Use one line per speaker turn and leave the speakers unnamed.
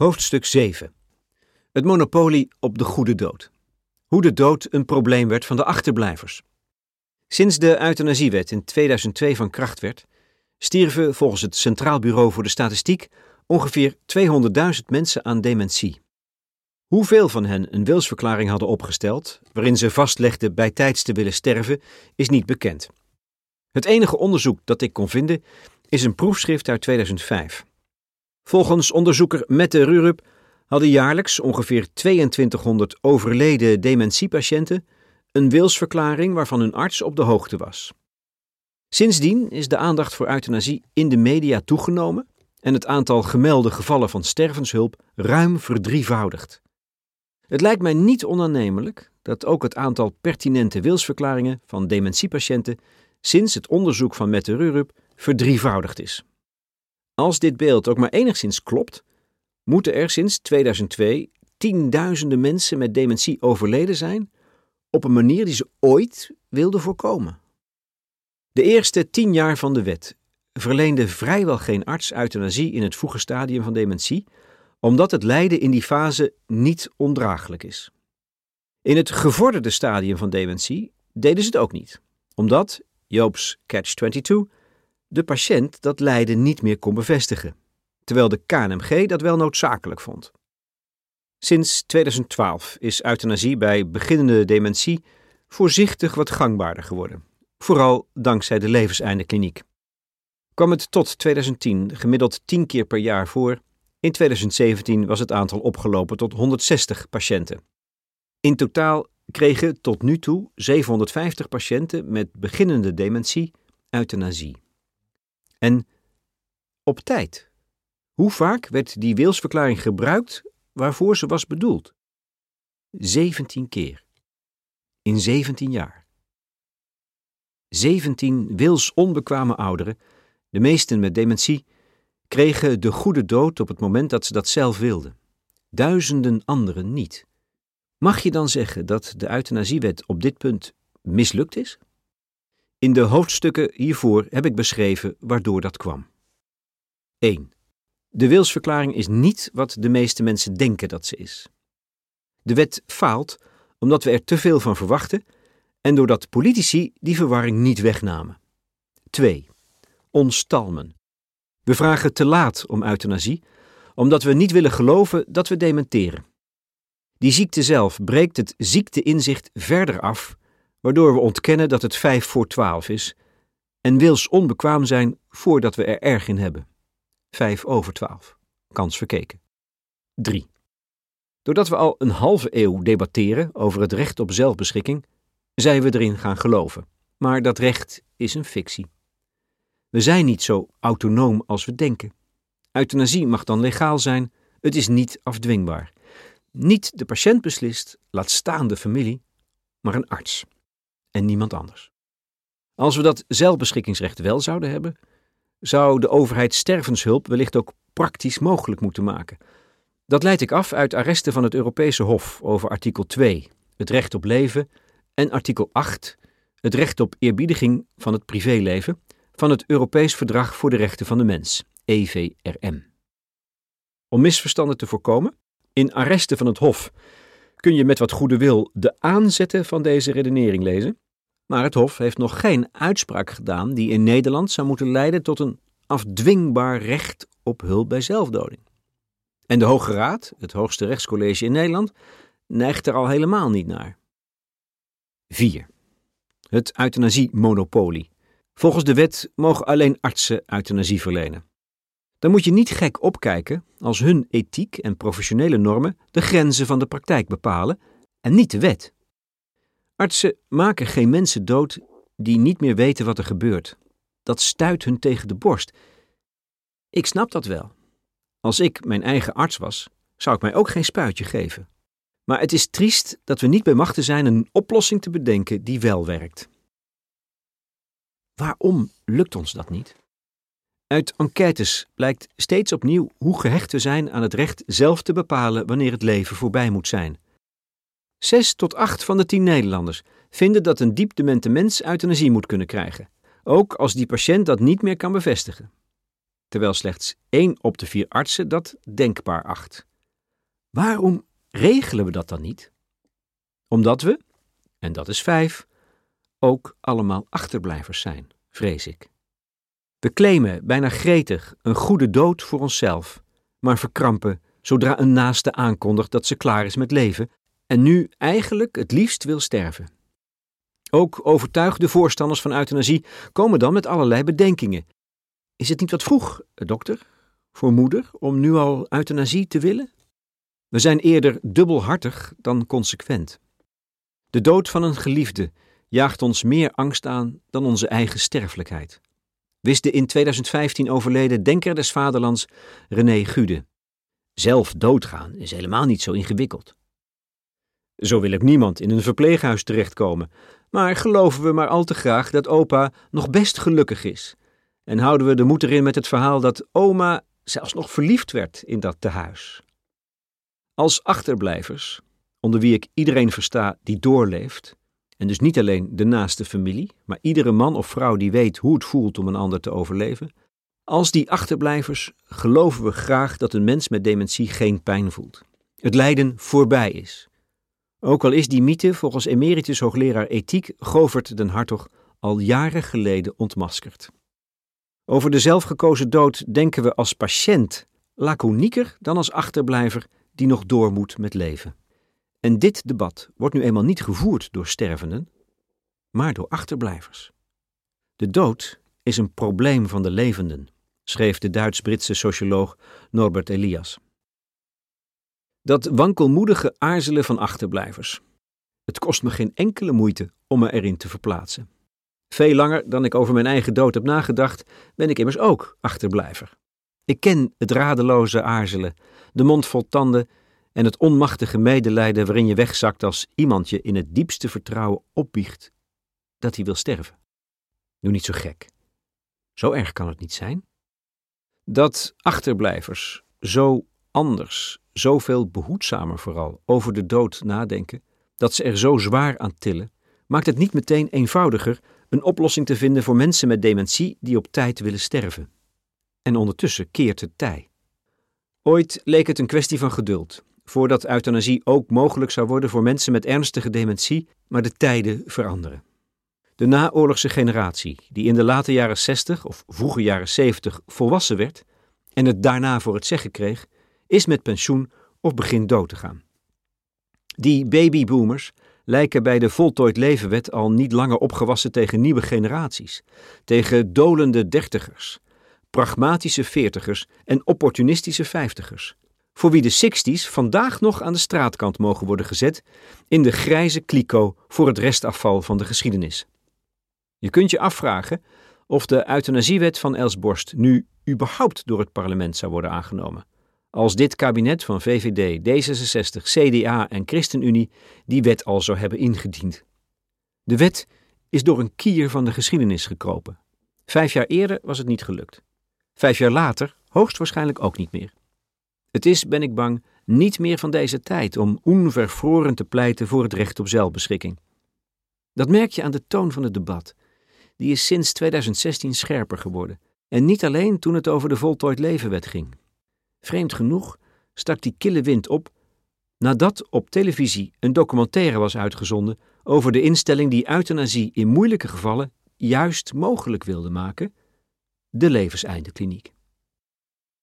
Hoofdstuk 7. Het monopolie op de goede dood. Hoe de dood een probleem werd van de achterblijvers. Sinds de euthanasiewet in 2002 van kracht werd, stierven volgens het Centraal Bureau voor de Statistiek ongeveer 200.000 mensen aan dementie. Hoeveel van hen een wilsverklaring hadden opgesteld, waarin ze vastlegden bij tijds te willen sterven, is niet bekend. Het enige onderzoek dat ik kon vinden is een proefschrift uit 2005. Volgens onderzoeker Mette Rurup hadden jaarlijks ongeveer 2200 overleden dementiepatiënten een wilsverklaring waarvan hun arts op de hoogte was. Sindsdien is de aandacht voor euthanasie in de media toegenomen en het aantal gemelde gevallen van stervenshulp ruim verdrievoudigd. Het lijkt mij niet onaannemelijk dat ook het aantal pertinente wilsverklaringen van dementiepatiënten sinds het onderzoek van Mette Rurup verdrievoudigd is. Als dit beeld ook maar enigszins klopt, moeten er sinds 2002 tienduizenden mensen met dementie overleden zijn op een manier die ze ooit wilden voorkomen. De eerste tien jaar van de wet verleende vrijwel geen arts euthanasie in het vroege stadium van dementie, omdat het lijden in die fase niet ondraaglijk is. In het gevorderde stadium van dementie deden ze het ook niet, omdat, Joop's Catch-22, de patiënt dat lijden niet meer kon bevestigen, terwijl de KNMG dat wel noodzakelijk vond. Sinds 2012 is euthanasie bij beginnende dementie voorzichtig wat gangbaarder geworden, vooral dankzij de levenseindekliniek. Kwam het tot 2010 gemiddeld 10 keer per jaar voor, in 2017 was het aantal opgelopen tot 160 patiënten. In totaal kregen tot nu toe 750 patiënten met beginnende dementie euthanasie. En op tijd. Hoe vaak werd die wilsverklaring gebruikt waarvoor ze was bedoeld? 17 keer. In 17 jaar. 17 wilsonbekwame ouderen, de meesten met dementie, kregen de goede dood op het moment dat ze dat zelf wilden. Duizenden anderen niet. Mag je dan zeggen dat de euthanasiewet op dit punt mislukt is? In de hoofdstukken hiervoor heb ik beschreven waardoor dat kwam. 1. De wilsverklaring is niet wat de meeste mensen denken dat ze is. De wet faalt omdat we er te veel van verwachten en doordat politici die verwarring niet wegnamen. 2. Ons talmen. We vragen te laat om euthanasie, omdat we niet willen geloven dat we dementeren. Die ziekte zelf breekt het ziekteinzicht verder af waardoor we ontkennen dat het vijf voor twaalf is en wils onbekwaam zijn voordat we er erg in hebben. Vijf over twaalf. Kans verkeken. 3. Doordat we al een halve eeuw debatteren over het recht op zelfbeschikking, zijn we erin gaan geloven. Maar dat recht is een fictie. We zijn niet zo autonoom als we denken. Euthanasie mag dan legaal zijn, het is niet afdwingbaar. Niet de patiënt beslist, laat staan de familie, maar een arts en niemand anders. Als we dat zelfbeschikkingsrecht wel zouden hebben, zou de overheid stervenshulp wellicht ook praktisch mogelijk moeten maken. Dat leid ik af uit arresten van het Europese Hof over artikel 2, het recht op leven, en artikel 8, het recht op eerbiediging van het privéleven, van het Europees Verdrag voor de Rechten van de Mens, EVRM. Om misverstanden te voorkomen, in arresten van het Hof kun je met wat goede wil de aanzetten van deze redenering lezen, maar het Hof heeft nog geen uitspraak gedaan die in Nederland zou moeten leiden tot een afdwingbaar recht op hulp bij zelfdoding. En de Hoge Raad, het hoogste rechtscollege in Nederland, neigt er al helemaal niet naar. 4. Het euthanasiemonopolie. Volgens de wet mogen alleen artsen euthanasie verlenen. Dan moet je niet gek opkijken als hun ethiek en professionele normen de grenzen van de praktijk bepalen en niet de wet. Artsen maken geen mensen dood die niet meer weten wat er gebeurt. Dat stuit hun tegen de borst. Ik snap dat wel. Als ik mijn eigen arts was, zou ik mij ook geen spuitje geven. Maar het is triest dat we niet bij machten zijn een oplossing te bedenken die wel werkt. Waarom lukt ons dat niet? Uit enquêtes blijkt steeds opnieuw hoe gehecht we zijn aan het recht zelf te bepalen wanneer het leven voorbij moet zijn. Zes tot acht van de tien Nederlanders vinden dat een diep demente mens euthanasie moet kunnen krijgen, ook als die patiënt dat niet meer kan bevestigen. Terwijl slechts één op de vier artsen dat denkbaar acht. Waarom regelen we dat dan niet? Omdat we, en dat is vijf, ook allemaal achterblijvers zijn, vrees ik. We claimen, bijna gretig, een goede dood voor onszelf, maar verkrampen zodra een naaste aankondigt dat ze klaar is met leven en nu eigenlijk het liefst wil sterven. Ook overtuigde voorstanders van euthanasie komen dan met allerlei bedenkingen. Is het niet wat vroeg, dokter, voor moeder, om nu al euthanasie te willen? We zijn eerder dubbelhartig dan consequent. De dood van een geliefde jaagt ons meer angst aan dan onze eigen sterfelijkheid. Wist de in 2015 overleden denker des vaderlands René Gude. Zelf doodgaan is helemaal niet zo ingewikkeld. Zo wil ik niemand in een verpleeghuis terechtkomen, maar geloven we maar al te graag dat opa nog best gelukkig is. En houden we de moed erin met het verhaal dat oma zelfs nog verliefd werd in dat tehuis. Als achterblijvers, onder wie ik iedereen versta die doorleeft, en dus niet alleen de naaste familie, maar iedere man of vrouw die weet hoe het voelt om een ander te overleven, als die achterblijvers geloven we graag dat een mens met dementie geen pijn voelt. Het lijden voorbij is. Ook al is die mythe volgens emeritus hoogleraar ethiek Govert den Hartog al jaren geleden ontmaskerd. Over de zelfgekozen dood denken we als patiënt laconieker dan als achterblijver die nog door moet met leven. En dit debat wordt nu eenmaal niet gevoerd door stervenden, maar door achterblijvers. De dood is een probleem van de levenden, schreef de Duits-Britse socioloog Norbert Elias. Dat wankelmoedige aarzelen van achterblijvers. Het kost me geen enkele moeite om me erin te verplaatsen. Veel langer dan ik over mijn eigen dood heb nagedacht, ben ik immers ook achterblijver. Ik ken het radeloze aarzelen, de mond vol tanden en het onmachtige medelijden waarin je wegzakt als iemand je in het diepste vertrouwen opbiecht dat hij wil sterven. Doe niet zo gek. Zo erg kan het niet zijn. Dat achterblijvers zo anders, zoveel behoedzamer vooral, over de dood nadenken, dat ze er zo zwaar aan tillen, maakt het niet meteen eenvoudiger een oplossing te vinden voor mensen met dementie die op tijd willen sterven. En ondertussen keert het tij. Ooit leek het een kwestie van geduld, voordat euthanasie ook mogelijk zou worden voor mensen met ernstige dementie, maar de tijden veranderen. De naoorlogse generatie, die in de late jaren 60 of vroege jaren 70 volwassen werd en het daarna voor het zeggen kreeg, is met pensioen of begint dood te gaan. Die babyboomers lijken bij de voltooid levenwet al niet langer opgewassen tegen nieuwe generaties, tegen dolende dertigers, pragmatische veertigers en opportunistische vijftigers, voor wie de sixties vandaag nog aan de straatkant mogen worden gezet in de grijze kliko voor het restafval van de geschiedenis. Je kunt je afvragen of de euthanasiewet van Els Borst nu überhaupt door het parlement zou worden aangenomen. Als dit kabinet van VVD, D66, CDA en ChristenUnie die wet al zou hebben ingediend. De wet is door een kier van de geschiedenis gekropen. Vijf jaar eerder was het niet gelukt. Vijf jaar later hoogstwaarschijnlijk ook niet meer. Het is, ben ik bang, niet meer van deze tijd om onvervroren te pleiten voor het recht op zelfbeschikking. Dat merk je aan de toon van het debat. Die is sinds 2016 scherper geworden. En niet alleen toen het over de voltooid levenwet ging. Vreemd genoeg stak die kille wind op nadat op televisie een documentaire was uitgezonden over de instelling die euthanasie in moeilijke gevallen juist mogelijk wilde maken: de Levenseindekliniek.